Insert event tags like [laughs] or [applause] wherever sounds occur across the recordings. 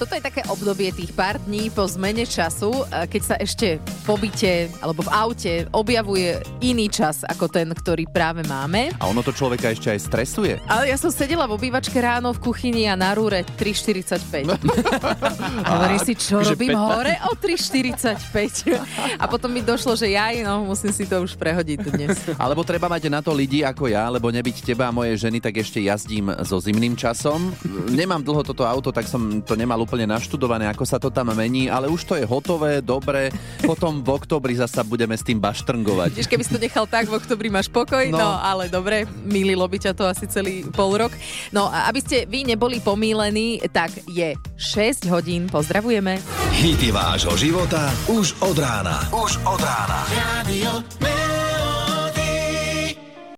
Toto je také obdobie tých pár dní po zmene času, keď sa ešte po byte alebo v aute objavuje iný čas ako ten, ktorý práve máme. A ono to človeka ešte aj stresuje. Ale ja som sedela v obývačke ráno v kuchyni a na rúre 3.45. [laughs] a hovorím si, čo že robím 15. hore o 3.45. a potom mi došlo, že ja no, musím si to už prehodiť dnes. Alebo treba mať na to lidi ako ja, lebo nebyť teba a mojej ženy, tak ešte jazdím so zimným časom. Nemám dlho toto auto, tak som to nemal úplne naštudované, ako sa to tam mení, ale už to je hotové, dobre. Potom v oktobri zasa budeme s tým baštrngovať. Tiež keby si to nechal tak, v oktobri máš pokoj, no. No. no ale dobre, mililo by ťa to asi celý pol rok. No a aby ste vy neboli pomílení, tak je 6 hodín, pozdravujeme. Hity vášho života už od rána. Už od rána. Radio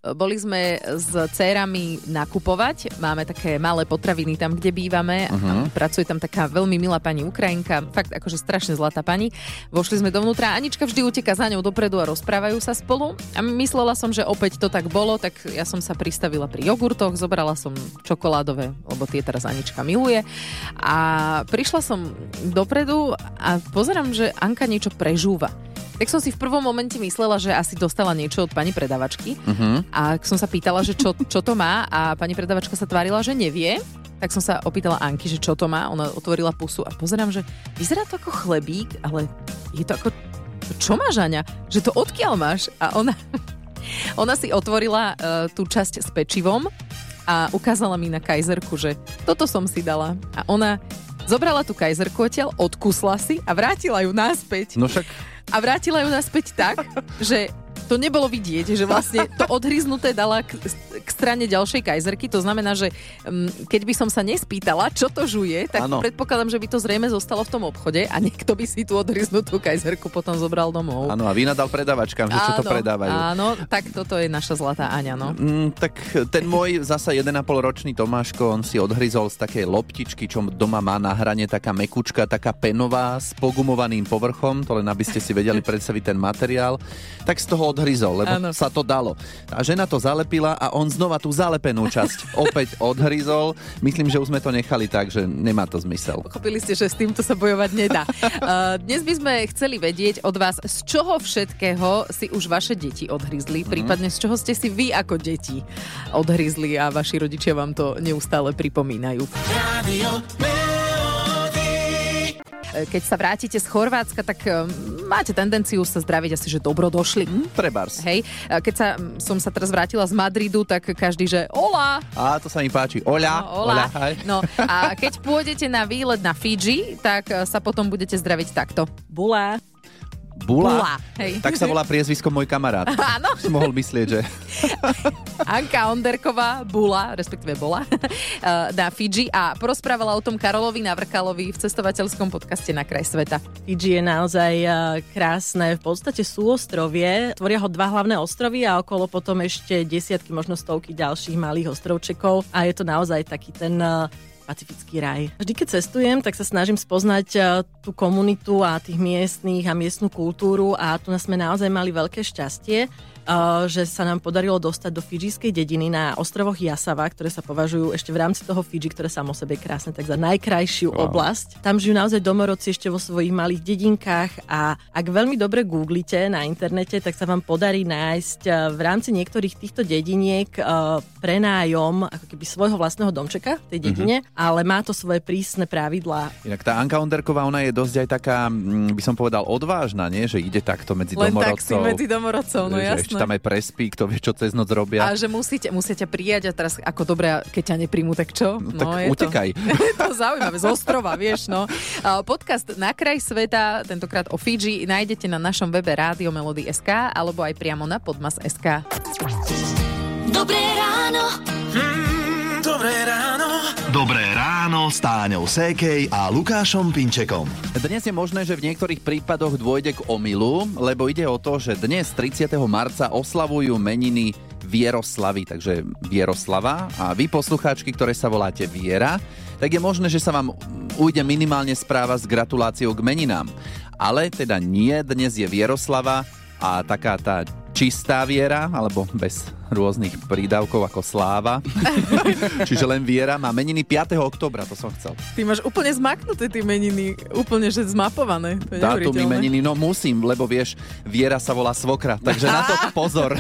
Boli sme s cérami nakupovať, máme také malé potraviny tam, kde bývame. Uh-huh. Pracuje tam taká veľmi milá pani Ukrajinka, fakt akože strašne zlatá pani. Vošli sme dovnútra, Anička vždy uteka za ňou dopredu a rozprávajú sa spolu. A myslela som, že opäť to tak bolo, tak ja som sa pristavila pri jogurtoch, zobrala som čokoládové, lebo tie teraz Anička miluje. A prišla som dopredu a pozerám, že Anka niečo prežúva. Tak som si v prvom momente myslela, že asi dostala niečo od pani predavačky. Uh-huh. A som sa pýtala, že čo, čo to má a pani predavačka sa tvárila, že nevie. Tak som sa opýtala Anky, že čo to má. Ona otvorila pusu a pozerám, že vyzerá to ako chlebík, ale je to ako... Čo máš, Aňa? Že to odkiaľ máš? A ona, [laughs] ona si otvorila uh, tú časť s pečivom a ukázala mi na kajzerku, že toto som si dala. A ona zobrala tú kajzerku odtiaľ, odkusla si a vrátila ju naspäť. No však A vrátila ju naspäť tak, že to nebolo vidieť, že vlastne to odhryznuté dala k, k strane ďalšej kajzerky. To znamená, že um, keď by som sa nespýtala, čo to žuje, tak Áno. predpokladám, že by to zrejme zostalo v tom obchode a niekto by si tú odhryznutú kajzerku potom zobral domov. áno, a vynadal predavačkám, že čo to Áno, predávajú. Áno, tak toto je naša zlatá Aňa, no. Mm, tak ten môj zasa 1,5 ročný Tomáško, on si odhryzol z takej loptičky, čo doma má na hrane, taká mekučka, taká penová s pogumovaným povrchom, to len aby ste si vedeli predstaviť ten materiál, tak z toho odhryzol, lebo Áno. sa to dalo. A žena to zalepila a on znova tú zalepenú časť [laughs] opäť odhryzol. Myslím, že už sme to nechali tak, že nemá to zmysel. Pochopili ste, že s týmto sa bojovať nedá. [laughs] Dnes by sme chceli vedieť od vás, z čoho všetkého si už vaše deti odhryzli, prípadne z čoho ste si vy ako deti odhryzli a vaši rodičia vám to neustále pripomínajú. Radio Keď sa vrátite z Chorvátska, tak um, máte tendenciu sa zdraviť asi, že dobro došli. Trebárs. Hej, E, keď sa, mm, som sa teraz vrátila z Madridu, tak každý, že ola, A to sa mi páči. Oľa, No, ola. hej. No a keď pôjdete na výlet na Fidži, tak e, sa potom budete zdraviť takto. Bula. Bula. Bula, hej. Tak sa volá priezvisko môj kamarát. [laughs] Áno. Si mohol myslieť, že... [laughs] Anka Onderková bula, respektíve bola, [laughs] eh, na Fidži a porozprávala o tom Karolovi Navrkalovi v cestovateľskom podcaste Na kraj sveta. Fidži je naozaj eh, krásne, v podstate sú ostrovie, tvoria ho dva hlavné ostrovy a okolo potom ešte desiatky, možno stovky ďalších malých ostrovčekov a je to naozaj taký ten eh, pacifický raj. Vždy, keď cestujem, tak sa snažím spoznať eh, tú komunitu a tých miestných a miestnú kultúru a tu sme naozaj mali veľké šťastie, že sa nám podarilo dostať do fidžijskej dediny na ostrovoch Jasava, ktoré sa považujú ešte v rámci toho Fidži, ktoré samo o sebe je krásne, tak za najkrajšiu wow. oblasť. Tam žijú naozaj domorodci ešte vo svojich malých dedinkách a ak veľmi dobre googlite na internete, tak sa vám podarí nájsť uh, v rámci niektorých týchto dediniek uh, prenájom ako keby svojho vlastného domčeka v tej dedine, mm-hmm. ale má to svoje prísne pravidlá. Inak tá Anka Onderková, ona je dosť aj taká, mm, by som povedal, odvážna, nie? Že ide takto medzi Len domorodcov. tak si medzi domorodcov, no jasné. Ešte tam aj prespí, kto vie, čo cez noc robia. A že musíte, musíte prijať a teraz ako dobre, a keď ťa nepríjmu, tak čo? No, tak je utekaj. To, [laughs] je to zaujímavé, z ostrova, vieš, no. Podcast Na kraj sveta, tentokrát o Fidži, nájdete na našom webe Rádio Melody.sk alebo aj priamo na podmas.sk. Dobré ráno. Mm, dobré ráno. Ráno s Táňou Sékej a Lukášom Pinčekom. Dnes je možné, že v niektorých prípadoch dôjde k omylu, lebo ide o to, že dnes 30. marca oslavujú meniny Vieroslavy, takže Vieroslava a vy poslucháčky, ktoré sa voláte Viera, tak je možné, že sa vám ujde minimálne správa s gratuláciou k meninám. Ale teda nie, dnes je Vieroslava a taká tá čistá viera, alebo bez rôznych prídavkov ako sláva. [laughs] Čiže len viera má meniny 5. oktobra, to som chcel. Ty máš úplne zmaknuté tie meniny, úplne že zmapované. To je meniny, no musím, lebo vieš, viera sa volá svokra, takže na to [laughs] pozor.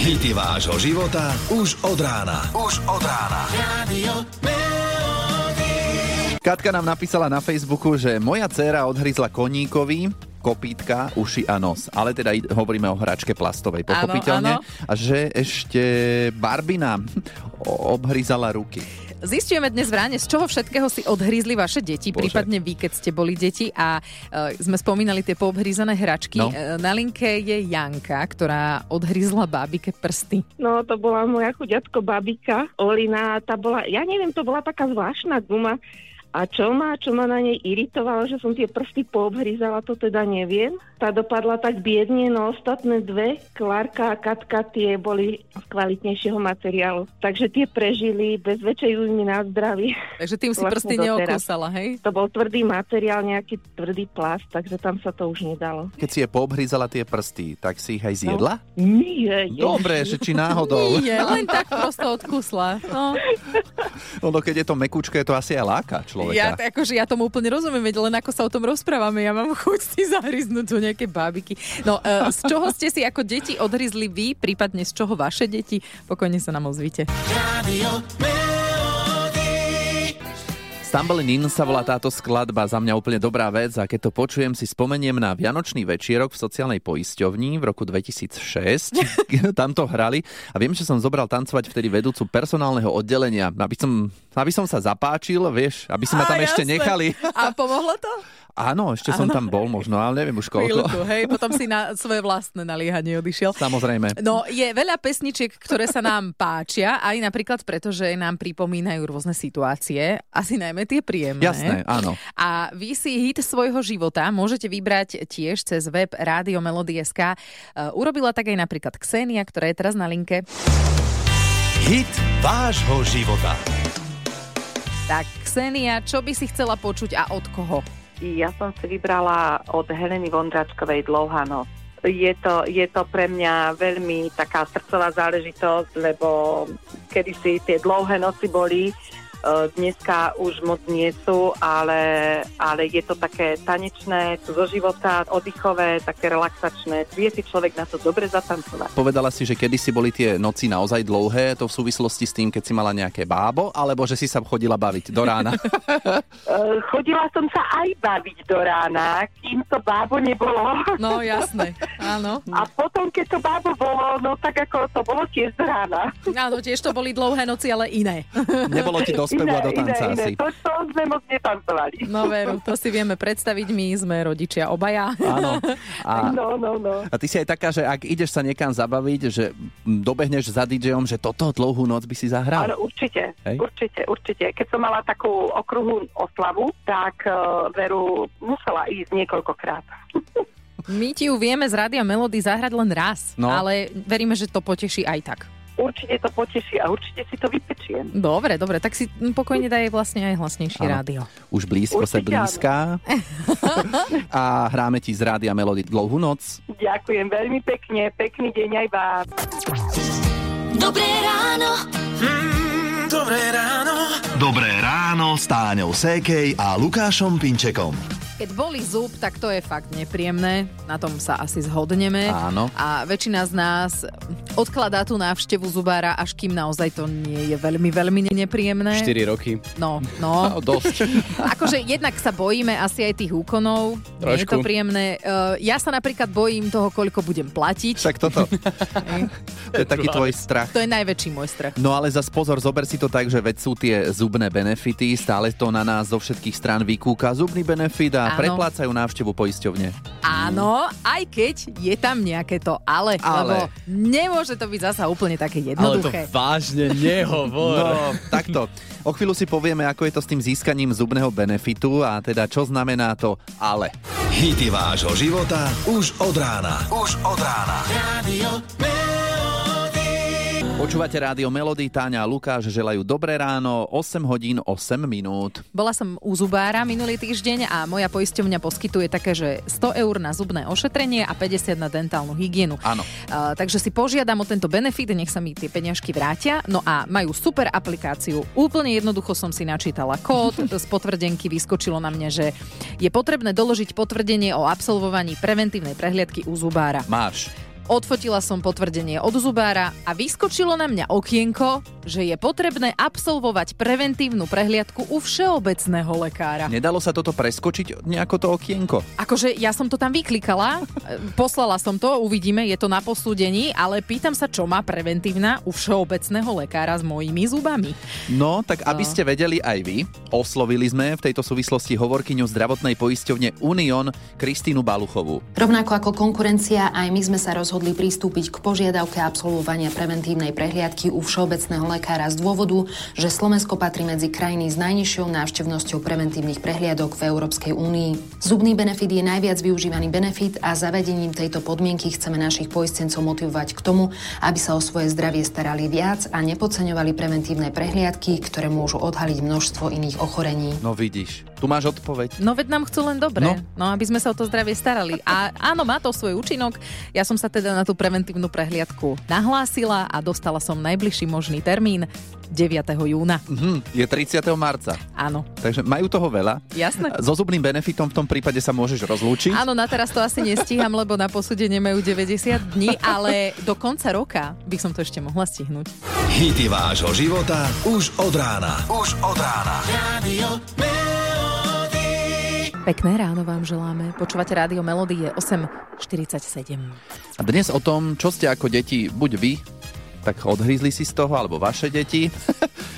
Hity vášho života už od rána. Už od rána. Radio Katka nám napísala na Facebooku, že moja dcéra odhryzla koníkovi kopítka, uši a nos. Ale teda hovoríme o hračke plastovej, pochopiteľne. áno. A že ešte Barbina [laughs] obhryzala ruky. Zistujeme dnes v ráne, z čoho všetkého si odhrízli vaše deti, Bože. prípadne vy, keď ste boli deti a uh, sme spomínali tie poobhrízané hračky. No. Uh, na linke je Janka, ktorá odhrízla bábike prsty. No, to bola moja chuďatko babika, Olina, tá bola, ja neviem, to bola taká zvláštna guma. A čo ma, čo ma na nej iritovalo, že som tie prsty poobhryzala, to teda neviem. Tá dopadla tak biedne, no ostatné dve, Klárka a Katka, tie boli z kvalitnejšieho materiálu. Takže tie prežili bez väčšej újmy na zdraví. Takže tým si Vlastne prsty neokúsala, hej? To bol tvrdý materiál, nejaký tvrdý plast, takže tam sa to už nedalo. Keď si je poobhryzala tie prsty, tak si ich aj zjedla? Nie, Dobre, že či náhodou. Nie, len tak prosto odkusla. No, Ono, keď je to mekúčke, je to asi aj láka človeka. ja, akože ja tomu úplne rozumiem, veď len ako sa o tom rozprávame, ja mám chuť si zahryznúť do nejaké bábiky. No, uh, z čoho ste si ako deti odhryzli vy, prípadne z čoho vaše deti? Pokojne sa nám ozvite. Stumbling In sa volá táto skladba, za mňa úplne dobrá vec a keď to počujem, si spomeniem na Vianočný večierok v sociálnej poisťovni v roku 2006. [laughs] Tam to hrali a viem, že som zobral tancovať vtedy vedúcu personálneho oddelenia, aby som, aby som sa zapáčil, vieš, aby si ma tam Á, ešte jasné. nechali. A pomohlo to? Áno, ešte som tam bol možno, ale neviem už koľko. Chvíľku, hej, potom si na svoje vlastné naliehanie odišiel. Samozrejme. No, je veľa pesničiek, ktoré sa nám páčia, aj napríklad preto, že nám pripomínajú rôzne situácie, asi najmä tie príjemné. Jasné, áno. A vy si hit svojho života môžete vybrať tiež cez web Rádio Melody.sk. Uh, Urobila tak aj napríklad Ksenia, ktorá je teraz na linke. Hit vášho života. Tak, Ksenia, čo by si chcela počuť a od koho? Ja som si vybrala od Heleny Vondračkovej Dlouhá noc. Je to, je to pre mňa veľmi taká srdcová záležitosť, lebo kedysi tie dlouhé noci boli, dneska už moc nie sú, ale, ale je to také tanečné, sú zo života, oddychové, také relaxačné. Vie si človek na to dobre zatancovať. Povedala si, že kedysi boli tie noci naozaj dlhé, to v súvislosti s tým, keď si mala nejaké bábo, alebo že si sa chodila baviť do rána. [laughs] [laughs] E, Chodila som sa aj baviť do rána, kým to bábo nebolo. No, jasné, áno. A potom, keď to bábo bolo, no tak ako to bolo tiež z rána. Áno, tiež to boli dlhé noci, ale iné. Nebolo ti do spevu a do tanca asi. To, to sme moc netancovali. No veru, to si vieme predstaviť, my sme rodičia obaja. Áno. [laughs] A, No, no, no. a ty si aj taká, že ak ideš sa niekam zabaviť, že dobehneš za DJom, že toto dlhú noc by si zahral. Áno, určite, Hej. určite, určite. Keď som mala takú okruhú oslavu, tak uh, veru musela ísť niekoľkokrát. My ti ju vieme z Rádia Melody zahrať len raz, No. ale veríme, že to poteší aj tak. Určite to poteší a určite si to vypečiem. Dobre, dobre, tak si pokojne daj vlastne aj hlasnejšie Áno. rádio. Už blízko sa Určite blízka. [laughs] a hráme ti z Rádia Melody dlhú noc. Ďakujem veľmi pekne, pekný deň aj vám. Dobré ráno. Mm, Dobré ráno. Dobré ráno s Táňou Sékej a Lukášom Pinčekom. Keď boli zub, tak to je fakt nepríjemné, na tom sa asi zhodneme. Áno. A väčšina z nás odkladá tú návštevu zubára, až kým naozaj to nie je veľmi, veľmi nepríjemné. 4 roky. No, no. [laughs] No, dosť. [laughs] Akože jednak sa bojíme asi aj tých úkonov, nie je to Trošku. príjemné. Uh, ja sa napríklad bojím toho, koľko budem platiť. Však toto. [laughs] to je taký tvoj strach. To je najväčší môj strach. No ale zas pozor, zober si to tak, že veď sú tie zubné benefity, stále to na nás zo všetkých strán vykúka zubný benefit a Áno. preplácajú návštevu poisťovne. Áno, aj keď je tam nejaké to ale, Ale. lebo nemôže to byť zasa úplne také Ale to jednoduché. vážne nehovor. No, takto. O chvíľu si povieme, ako je to s tým získaním zubného benefitu a teda čo znamená to ale. Hity vášho života už od rána. Už od rána. Radio Počúvate rádio Melody, Táňa a Lukáš želajú dobré ráno, 8 hodín 8 minút. Bola som u zubára minulý týždeň a moja poisťovňa poskytuje také, že 100 eur na zubné ošetrenie a 50 na dentálnu hygienu. Áno. Uh, takže si požiadam o tento benefit, nech sa mi tie peňažky vrátia. No a majú super aplikáciu. Úplne jednoducho som si načítala kód, [laughs] z potvrdenky vyskočilo na mne, že je potrebné doložiť potvrdenie o absolvovaní preventívnej prehliadky u zubára. Máš. Odfotila som potvrdenie od zubára a vyskočilo na mňa okienko, že je potrebné absolvovať preventívnu prehliadku u všeobecného lekára. Nedalo sa toto preskočiť nejako to okienko? Akože ja som to tam vyklikala, poslala som to, uvidíme, je to na posúdení, ale pýtam sa, čo má preventívna u všeobecného lekára s mojimi zubami. No, tak aby ste vedeli aj vy, oslovili sme v tejto súvislosti hovorkyňu zdravotnej poisťovne Unión Kristínu Baluchovú. Rovnako ako konkurencia, aj my sme sa rozhodli pristúpiť k požiadavke absolvovania preventívnej prehliadky u všeobecného lekára z dôvodu, že Slovensko patrí medzi krajiny s najnižšou návštevnosťou preventívnych prehliadok v Európskej únii. Zubný benefit je najviac využívaný benefit a zavedením tejto podmienky chceme našich poistencov motivovať k tomu, aby sa o svoje zdravie starali viac a nepodceňovali preventívne prehliadky, ktoré môžu odhaliť množstvo iných ochorení. No vidíš, tu máš odpoveď. No veď nám chcú len dobre, No. no. aby sme sa o to zdravie starali. A áno, má to svoj účinok. Ja som sa teda na tú preventívnu prehliadku nahlásila a dostala som najbližší možný termín 9. júna. Mhm, je 30. marca. Áno, Takže majú toho veľa. jasné. So zubným benefitom v tom prípade sa môžeš rozlúčiť. Áno, na teraz to asi nestíham, lebo na posúdenie majú 90 dní, ale do konca roka by som to ešte mohla stihnúť. Hity vášho života už od rána. Už od rána. Radio. Pekné ráno vám želáme. Počúvate rádio Melody je 8.47. A dnes o tom, čo ste ako deti, buď vy, tak odhrízli si z toho, alebo vaše deti. [laughs]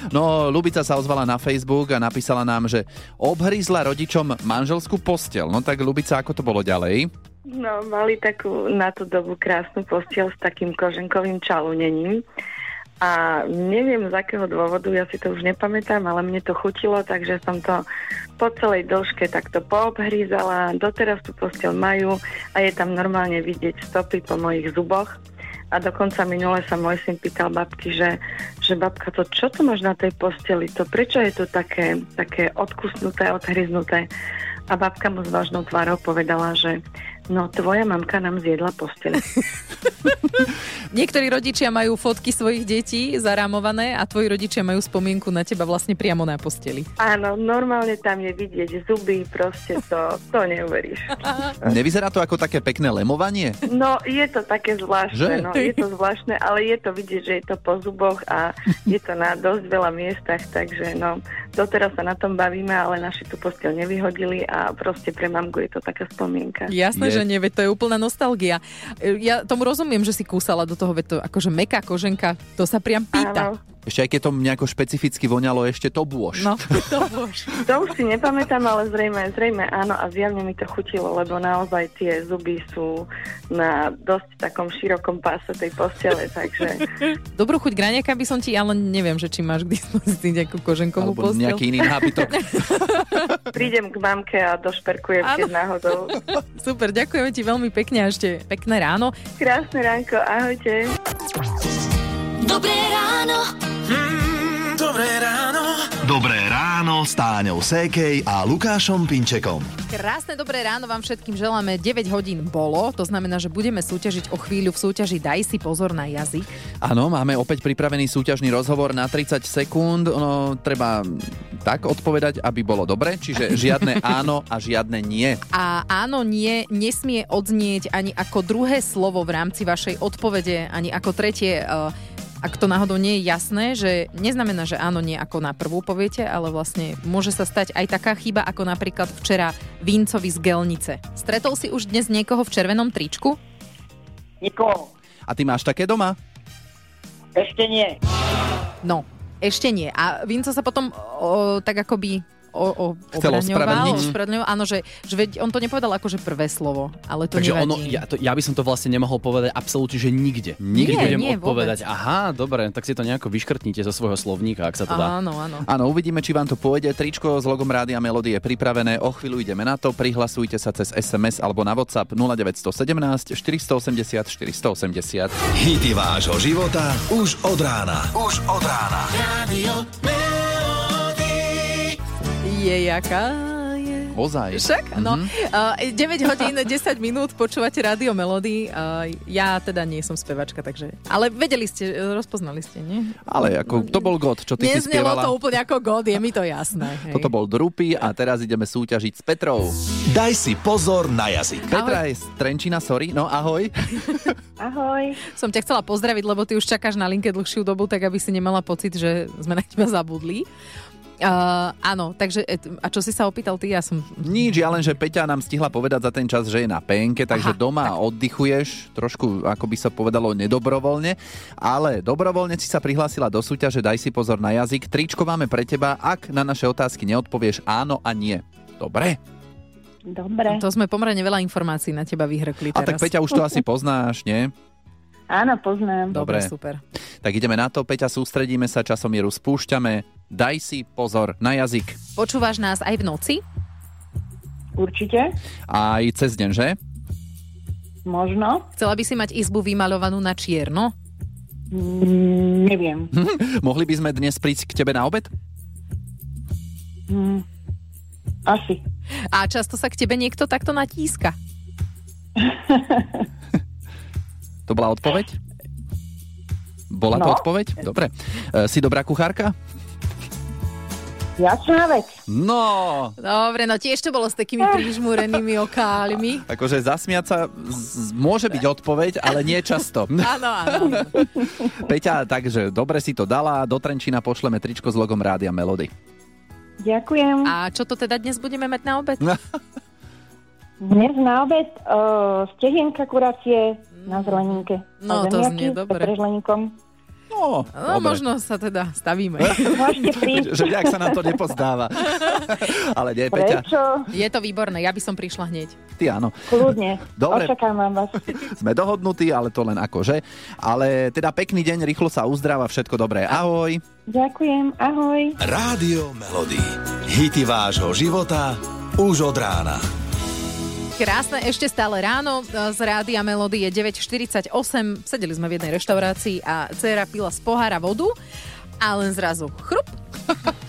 No, Lubica sa ozvala na Facebook a napísala nám, že obhrízla rodičom manželskú postel. No tak Lubica, ako to bolo ďalej? No, mali takú na tú dobu krásnu postiel s takým koženkovým čalúnením. A neviem z akého dôvodu, ja si to už nepamätám, ale mne to chutilo, takže som to po celej dĺžke takto poobhrízala. Doteraz tú posteľ majú a je tam normálne vidieť stopy po mojich zuboch. A dokonca minule sa môj syn pýtal babky, že, že babka, to čo tu máš na tej posteli? To prečo je to také, také odkusnuté, odhryznuté? A babka mu s vážnou tvárou povedala, že no tvoja mamka nám zjedla posteli. [laughs] Niektorí rodičia majú fotky svojich detí zarámované a tvoji rodičia majú spomienku na teba vlastne priamo na posteli. Áno, normálne tam je vidieť zuby, proste to, to neuveríš. [laughs] Nevyzerá to ako také pekné lemovanie? No, je to také zvláštne, Že? no, je to zvláštne, ale je to vidieť, že je to po zuboch a je to na dosť veľa miestach, takže no, doteraz sa na tom bavíme, ale naši tú posteľ nevyhodili a proste pre mamku je to taká spomienka. Jasné, Je. Že nie, veď to je úplná nostalgia. E, Ja tomu rozumiem, že si kúsala do toho, veď to akože meká koženka, to sa priam pýta. Áno, Ešte aj keď to nejako špecificky voňalo, ešte to bôž. No, to bož. to už si nepamätám, ale zrejme, zrejme áno a zjavne mi to chutilo, lebo naozaj tie zuby sú na dosť takom širokom páse tej postele, takže Dobrú chuť graniaka by som ti, ale neviem, že či máš k dispozícii nejakú koženkovú Alebo posteľ. nejaký iný nábytok. [laughs] prídem k mamke a došperkujem, keď náhodou. Super, ďakujeme ti veľmi pekne a ešte pekné ráno. Krásne ránko, ahojte. Dobré ráno. Mm, dobré ráno. Dobré ráno s Táňou Sékej a Lukášom Pinčekom. Krásne dobré ráno vám všetkým želáme. 9 hodín bolo, to znamená, že budeme súťažiť o chvíľu v súťaži Daj si pozor na jazyk. Áno, máme opäť pripravený súťažný rozhovor na 30 sekúnd. No, treba tak odpovedať, aby bolo dobre, čiže [laughs] žiadne áno a žiadne nie. A áno, nie, nesmie odznieť ani ako druhé slovo v rámci vašej odpovede, ani ako tretie. eh, Ak to náhodou nie je jasné, že neznamená, že áno, nie ako na prvú poviete, ale vlastne môže sa stať aj taká chyba, ako napríklad včera Vincovi z Gelnice. Stretol si už dnes niekoho v červenom tričku? Nikoho. A ty máš také doma? Ešte nie. No, ešte nie. A Vinco sa potom o, tak akoby o, o, Chcel obraňoval, ospravedlňoval. Áno, že, že veď on to nepovedal akože prvé slovo, ale to Takže nevadí. ono, ja, to, ja by som to vlastne nemohol povedať absolútne, že nikde. Nie, Nikdy budem nie, odpovedať. Aha, dobre, tak si to nejako vyškrtnite zo svojho slovníka, ak sa to dá. Áno, áno. Áno, uvidíme, či vám to pôjde. Tričko s logom Rádia Melody je pripravené. O chvíľu ideme na to. Prihlasujte sa cez SMS alebo na WhatsApp 0917 480 480. Hity vášho života už od rána. Už od rána. Radio. Je jaká je... Ozaj. Však, no. Mhm. Uh, 9 hodín, [laughs] 10 minút počúvate Rádio Melody. Uh, ja teda nie som spevačka, takže... Ale vedeli ste, rozpoznali ste, nie? Ale ako, to bol God, čo ty si Neznelo spievala. to úplne ako God, je mi to jasné. Hej. Toto bol Drupy a teraz ideme súťažiť s Petrou. Daj si pozor na jazyk. Petra je z Trenčina, sorry. No ahoj. [laughs] Ahoj. Som ťa chcela pozdraviť, lebo ty už čakáš na linke dlhšiu dobu, tak aby si nemala pocit, že sme na teba zabudli. Uh, áno, takže e, a čo si sa opýtal ty? Ja som... Nič, ja len, že Peťa nám stihla povedať za ten čas, že je na penke, takže Aha, doma oddychuješ, trošku, ako by sa povedalo, nedobrovoľne, ale dobrovoľne si sa prihlásila do súťaže, daj si pozor na jazyk. Tričko máme pre teba, ak na naše otázky neodpovieš áno a nie. Dobre? Dobre. To sme pomerne veľa informácií na teba vyhrkli A teraz. tak Peťa, už to asi poznáš, nie? Áno, poznám. Dobre, Dobre. super. Tak ideme na to, Peťa, sústredíme sa, časomieru spúšťame. Daj si pozor na jazyk. Počúvaš nás aj v noci? Určite. Aj cez deň, že? Možno. Chcela by si mať izbu vymalovanú na čierno? Mm, neviem. [laughs] Mohli by sme dnes prísť k tebe na obed? Mm, asi. A často sa k tebe niekto takto natíska? [laughs] To bola odpoveď? Bola to No. odpoveď? Dobre. E, si dobrá kuchárka? Jasná vec. No, Dobre, no tiež to bolo s takými prižmúrenými okálmi. [laughs] akože zasmiať sa z- môže byť odpoveď, ale nie často. [laughs] Áno, áno. [laughs] Peťa, takže dobre si to dala, do Trenčína pošleme tričko s logom Rádia Melody. Ďakujem. A čo to teda dnes budeme mať na obed? Dnes na obed uh, stehienka kuracie na zeleninke. No, to znie dobre. petržleníkom. No, No, dobre. možno sa teda stavíme. [laughs] Že nejak sa nám to nepozdáva. [laughs] ale nie, Peťa, Prečo? Je to výborné, ja by som prišla hneď. ty áno. Kľudne. Dobre. Očakávam vás. [laughs] Sme dohodnutí, ale to len akože. Ale teda pekný deň, rýchlo sa uzdrava, všetko dobré. Ahoj. Ďakujem. Ahoj. Rádio Melody. Hity vášho života už od rána. Krásne, ešte stále ráno z Rádia Melody je 9.48. Sedeli sme v jednej reštaurácii a dcera pila z pohára vodu a len zrazu chrup,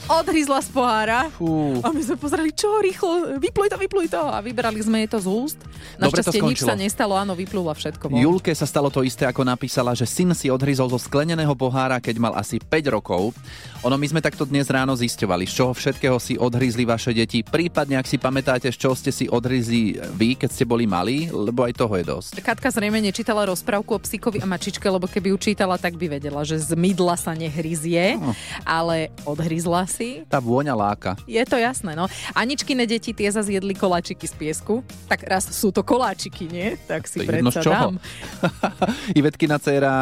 odhryzla z pohára Fú. a my sme pozerali, čo rýchlo, vypluj to, vypluj to a vybrali sme jej to z úst. Našťastie nič sa nestalo, áno, vyplula všetko. von. Julke sa stalo to isté, ako napísala, že syn si odhryzol zo skleneného pohára, keď mal asi 5 rokov. Ono, my sme takto dnes ráno zisťovali, z čoho všetkého si odhryzli vaše deti, prípadne ak si pamätáte, z čoho ste si odhryzli vy, keď ste boli malí, lebo aj toho je dosť. Katka zrejme nečítala rozprávku o psíkovi a mačičke, lebo keby ju čítala, tak by vedela, že z mydla sa nehryzie, No. ale odhryzla si. Tá vôňa láka. Je to jasné, no. Aničkine deti tie zase jedli koláčiky z piesku. Tak raz sú to koláčiky, nie? Tak si To predsa dám. [laughs] Ivetkina dcera,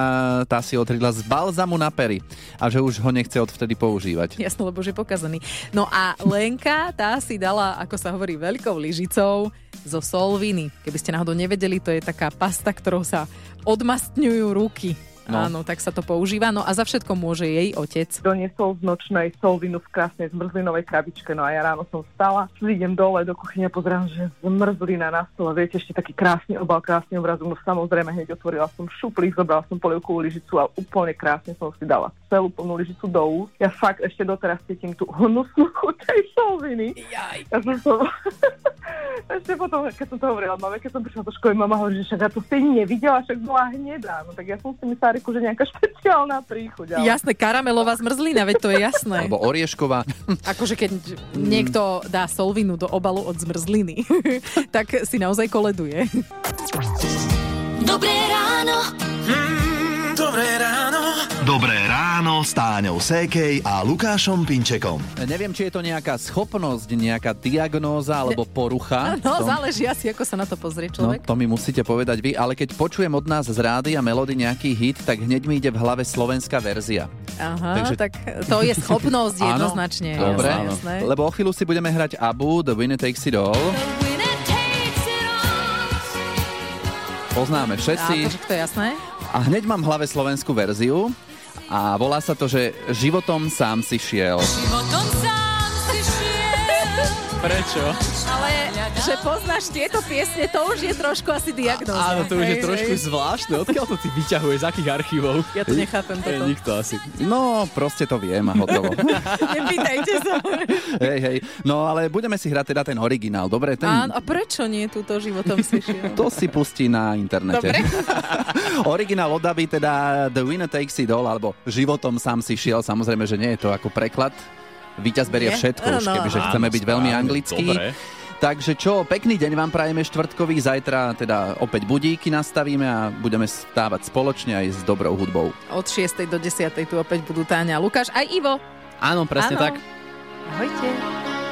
tá si odhryzla z balzamu na pery a že už ho nechce odvtedy používať. Jasné, lebo že je pokazaný. No a Lenka, tá si dala, ako sa hovorí, veľkou lyžicou zo solviny. Keby ste náhodou nevedeli, to je taká pasta, ktorou sa odmastňujú ruky. No. Áno, tak sa to používa. No a za všetko môže jej otec. doniesol z nočnej solvinu v krásnej zmrzlinovej krabičke. No a ja ráno som vstala, idem dole do kuchyne, pozerám, že zmrzlina na stole. Viete, ešte taký krásny obal, krásny obrazok. No samozrejme, hneď otvorila som šuplík, zobrala som polievkovú lyžicu a úplne krásne som si dala celú plnú lyžicu do úst. Ja fakt ešte doteraz cítim tú hnusnú chuť [laughs] tej solviny. Ja som som... [laughs] ešte potom, keď som to hovorila mame, keď som prišla do školy, mama hovorí, že však ja to si nevidela, však bola hnedá. No tak ja som si myslela, reku, že nejaká špeciálna príchuť. Ale... Jasné, karamelová zmrzlina, veď to je jasné. Alebo oriešková. Akože keď niekto dá solvinu do obalu od zmrzliny, [laughs] tak si naozaj koleduje. Dobré ráno. Mm, dobré ráno. Dobré ráno s Táňou Sékej a Lukášom Pinčekom. Neviem, či je to nejaká schopnosť, nejaká diagnóza alebo porucha. No, To- záleží asi, ako sa na to pozrie No, človek. to mi musíte povedať vy, ale keď počujem od nás z rády a melody nejaký hit, tak hneď mi ide v hlave slovenská verzia. Aha, Takže- tak to je schopnosť [laughs] Áno, jednoznačne. Dobre, jasné, jasné. lebo o chvíľu si budeme hrať Abu, The Winner Takes It All. Poznáme A všetci. to, že to je jasné? A hneď mám v hlave slovenskú verziu a volá sa to, že životom sám si šiel. Životom sám. Prečo? Ale že poznáš tieto piesne, to už je trošku asi diagnóza. Áno, to už je Hej, trošku hej. zvláštne. Odkiaľ to ty vyťahuješ? Z akých archívov? Ja to nechápem toto. Nikto asi. No, proste to viem a hotovo. [laughs] Nepýtajte sa. hej, hej. No, ale budeme si hrať teda ten originál, dobre? Ten, Áno, a prečo nie túto životom si šiel? [laughs] To si pustí na internete. Dobre. [laughs] Originál od Daby, teda The Winner Takes It All, alebo Životom sám si šiel. Samozrejme, že nie je to ako preklad. Výťaz berie Nie? všetko, už Áno. kebyže Áno, chceme byť veľmi dobre. Takže čo, pekný deň vám prajeme štvrtkový, zajtra teda opäť budíky nastavíme a budeme stávať spoločne aj s dobrou hudbou. Od 6. do 10. tu opäť budú Táňa Lukáš, aj Ivo. Áno, presne Áno. tak. Ahojte.